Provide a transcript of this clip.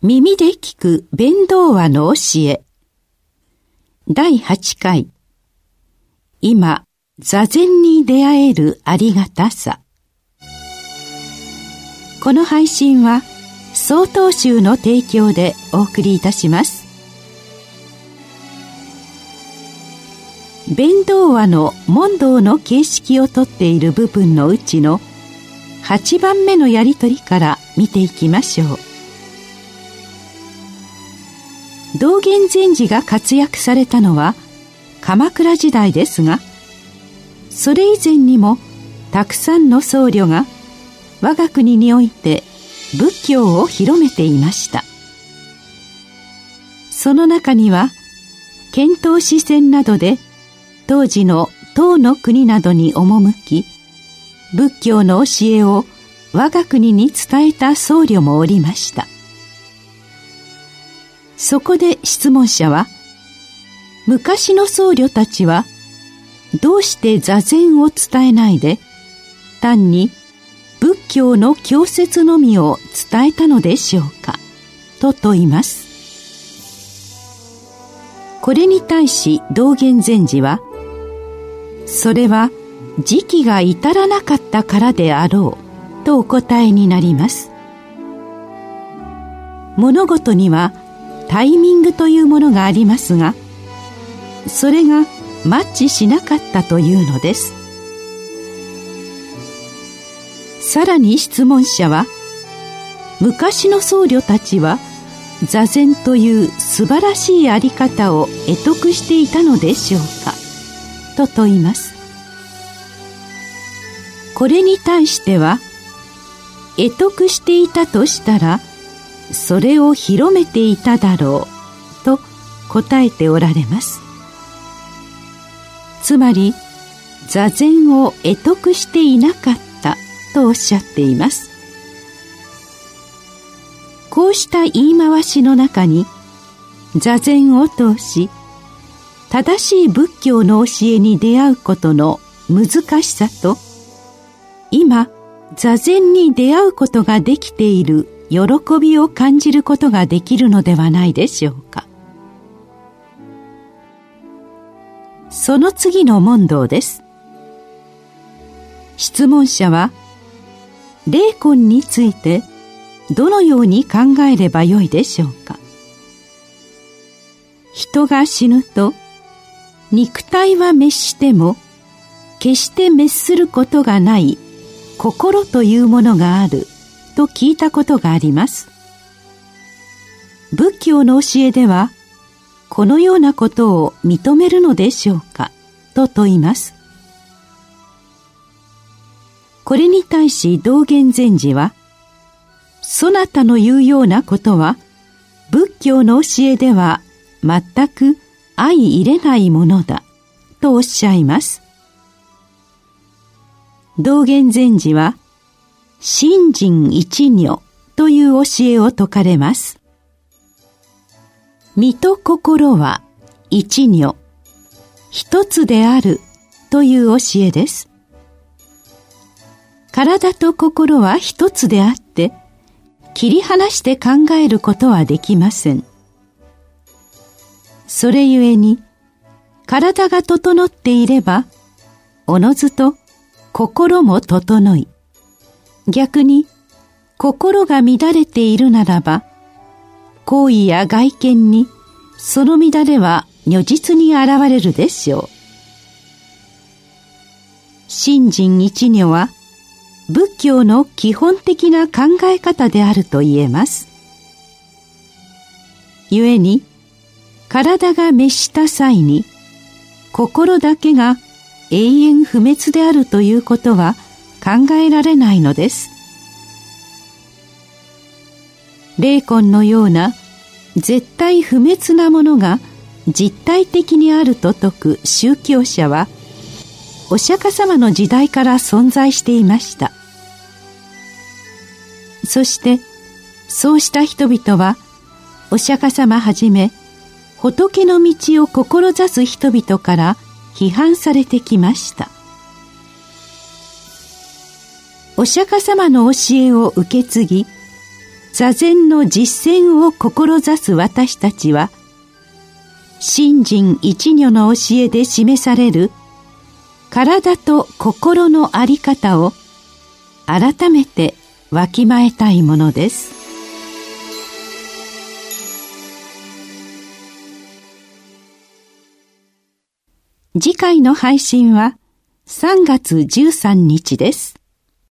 耳で聞く弁道話の教え。第8回。今座禅に出会えるありがたさ。この配信は曹洞宗の提供でお送りいたします。弁道話の問答の形式をとっている部分のうちの8番目のやりとりから見ていきましょう。道元禅師が活躍されたのは鎌倉時代ですがそれ以前にもたくさんの僧侶が我が国において仏教を広めていました。その中には遣唐使船などで当時の唐の国などに赴き仏教の教えを我が国に伝えた僧侶もおりました。そこで質問者は昔の僧侶たちはどうして座禅を伝えないで単に仏教の教説のみを伝えたのでしょうかと問います。これに対し道元禅師はそれは時期が至らなかったからであろうとお答えになります。物事にはタイミングというものがありますがそれがマッチしなかったというのです。さらに質問者は昔の僧侶たちは座禅という素晴らしいあり方を得得していたのでしょうかと問います。これに対しては得得していたとしたらそれを広めていただろうと答えておられます。つまり座禅を得得していなかったとおっしゃっています。こうした言い回しの中に座禅を通し正しい仏教の教えに出会うことの難しさと今座禅に出会うことができている喜びを感じることができるのではないでしょうか。その次の問答です。質問者は霊魂についてどのように考えればよいでしょうか。人が死ぬと肉体は滅しても決して滅することがない心というものがある。と聞いたことがあります。仏教の教えではこのようなことを認めるのでしょうか？と問います。これに対し道元禅師はそなたの言うようなことは仏教の教えでは全く相入れないものだとおっしゃいます。道元禅師は信心一如という教えを説かれます。身と心は一如、一つであるという教えです。体と心は一つであって、切り離して考えることはできません。それゆえに、体が整っていれば、おのずと心も整い、逆に心が乱れているならば行為や外見にその乱れは如実に現れるでしょう。信心一如は仏教の基本的な考え方であると言えます。故に体が滅した際に心だけが永遠不滅であるということは考えられないのです。霊魂のような絶対不滅なものが実体的にあると説く宗教者はお釈迦様の時代から存在していました。そしてそうした人々はお釈迦様はじめ仏の道を志す人々から批判されてきました。お釈迦様の教えを受け継ぎ座禅の実践を志す私たちは信心一如の教えで示される体と心の在り方を改めてわきまえたいものです次回の配信は3月13日です。